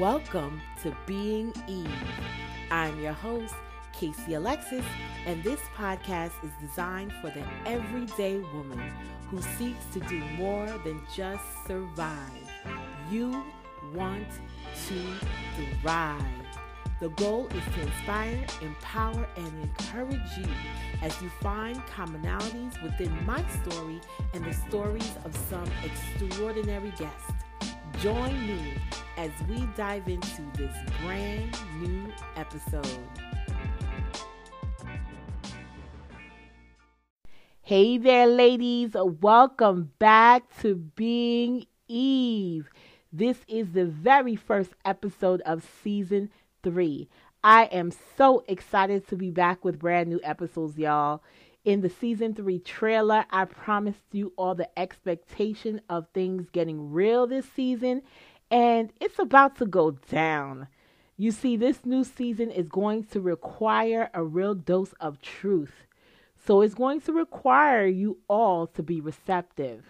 Welcome to Being Eve. I'm your host, Casey Alexis, and this podcast is designed for the everyday woman who seeks to do more than just survive. You want to thrive. The goal is to inspire, empower, and encourage you as you find commonalities within my story and the stories of some extraordinary guests. Join me as we dive into this brand new episode. Hey there, ladies. Welcome back to Being Eve. This is the very first episode of season three. I am so excited to be back with brand new episodes, y'all. In the season three trailer, I promised you all the expectation of things getting real this season, and it's about to go down. You see, this new season is going to require a real dose of truth. So it's going to require you all to be receptive.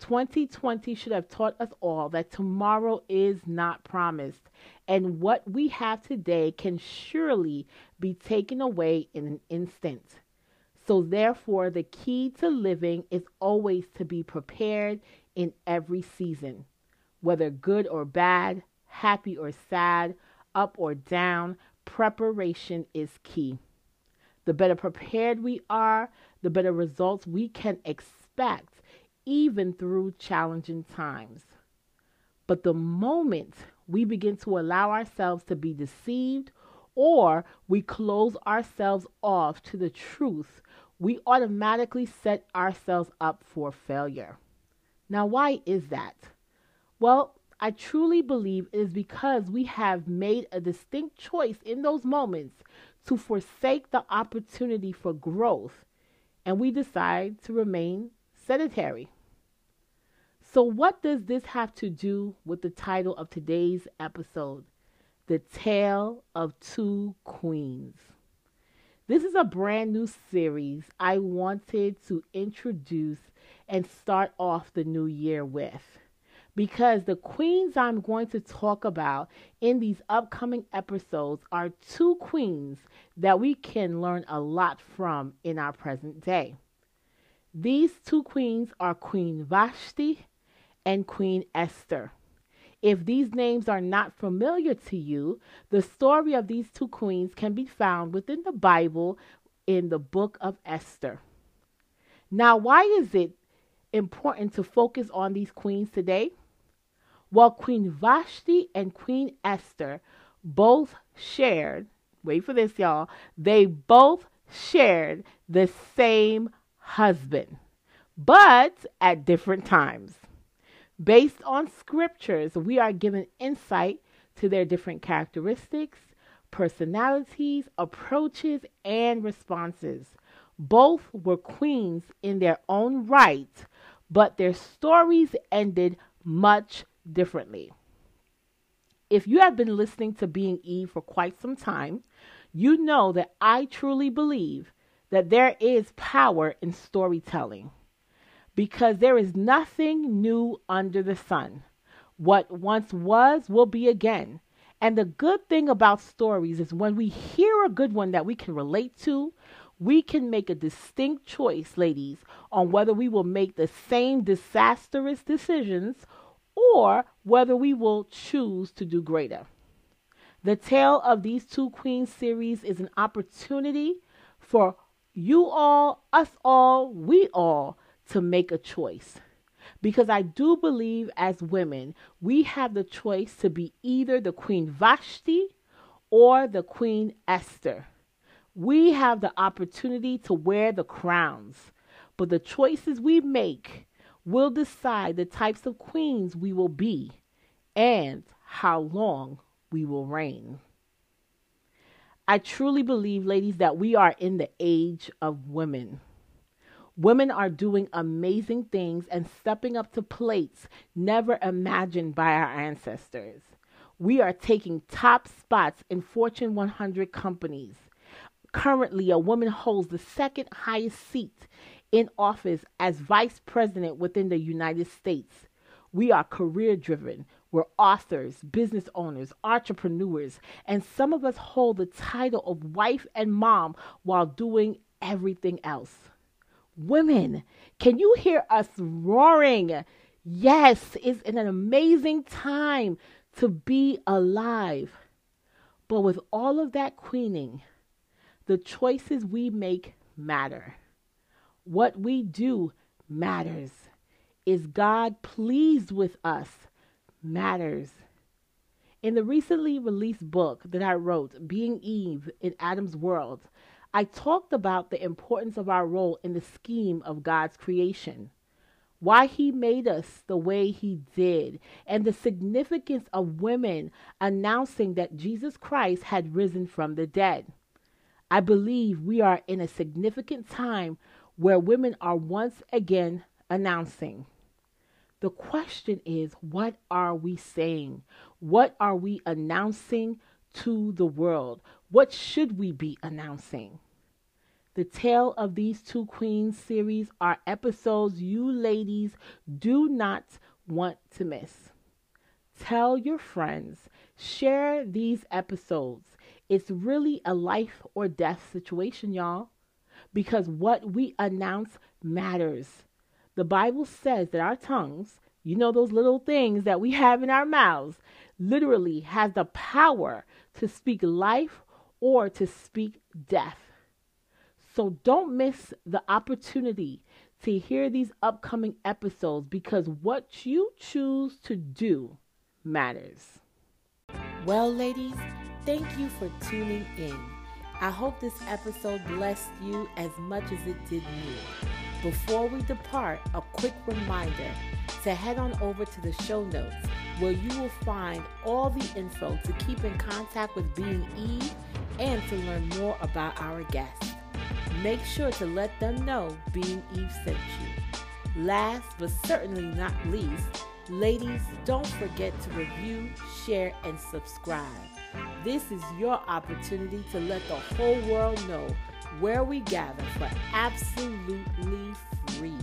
2020 should have taught us all that tomorrow is not promised, and what we have today can surely be taken away in an instant. So, therefore, the key to living is always to be prepared in every season, whether good or bad, happy or sad, up or down. Preparation is key. The better prepared we are, the better results we can expect, even through challenging times. But the moment we begin to allow ourselves to be deceived or we close ourselves off to the truth we automatically set ourselves up for failure. Now, why is that? Well, I truly believe it is because we have made a distinct choice in those moments to forsake the opportunity for growth and we decide to remain sedentary. So, what does this have to do with the title of today's episode? The Tale of Two Queens. This is a brand new series I wanted to introduce and start off the new year with. Because the queens I'm going to talk about in these upcoming episodes are two queens that we can learn a lot from in our present day. These two queens are Queen Vashti and Queen Esther. If these names are not familiar to you, the story of these two queens can be found within the Bible in the book of Esther. Now, why is it important to focus on these queens today? Well, Queen Vashti and Queen Esther both shared, wait for this, y'all, they both shared the same husband, but at different times. Based on scriptures, we are given insight to their different characteristics, personalities, approaches, and responses. Both were queens in their own right, but their stories ended much differently. If you have been listening to Being Eve for quite some time, you know that I truly believe that there is power in storytelling because there is nothing new under the sun. What once was will be again. And the good thing about stories is when we hear a good one that we can relate to, we can make a distinct choice, ladies, on whether we will make the same disastrous decisions or whether we will choose to do greater. The tale of these two queens series is an opportunity for you all, us all, we all to make a choice. Because I do believe as women, we have the choice to be either the Queen Vashti or the Queen Esther. We have the opportunity to wear the crowns, but the choices we make will decide the types of queens we will be and how long we will reign. I truly believe, ladies, that we are in the age of women. Women are doing amazing things and stepping up to plates never imagined by our ancestors. We are taking top spots in Fortune 100 companies. Currently, a woman holds the second highest seat in office as vice president within the United States. We are career driven. We're authors, business owners, entrepreneurs, and some of us hold the title of wife and mom while doing everything else. Women, can you hear us roaring? Yes, it's an amazing time to be alive. But with all of that queening, the choices we make matter. What we do matters. Is God pleased with us? Matters. In the recently released book that I wrote, Being Eve in Adam's World, I talked about the importance of our role in the scheme of God's creation, why He made us the way He did, and the significance of women announcing that Jesus Christ had risen from the dead. I believe we are in a significant time where women are once again announcing. The question is, what are we saying? What are we announcing to the world? What should we be announcing? The Tale of These Two Queens series are episodes you ladies do not want to miss. Tell your friends, share these episodes. It's really a life or death situation, y'all because what we announce matters. The Bible says that our tongues, you know, those little things that we have in our mouths, literally has the power to speak life or to speak death. So don't miss the opportunity to hear these upcoming episodes because what you choose to do matters. Well, ladies, thank you for tuning in. I hope this episode blessed you as much as it did me. Before we depart, a quick reminder to head on over to the show notes where you will find all the info to keep in contact with Being Eve and to learn more about our guests. Make sure to let them know Being Eve sent you. Last but certainly not least, ladies, don't forget to review, share, and subscribe. This is your opportunity to let the whole world know where we gather for absolutely free.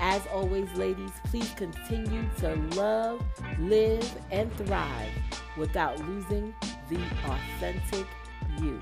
As always, ladies, please continue to love, live, and thrive without losing the authentic you.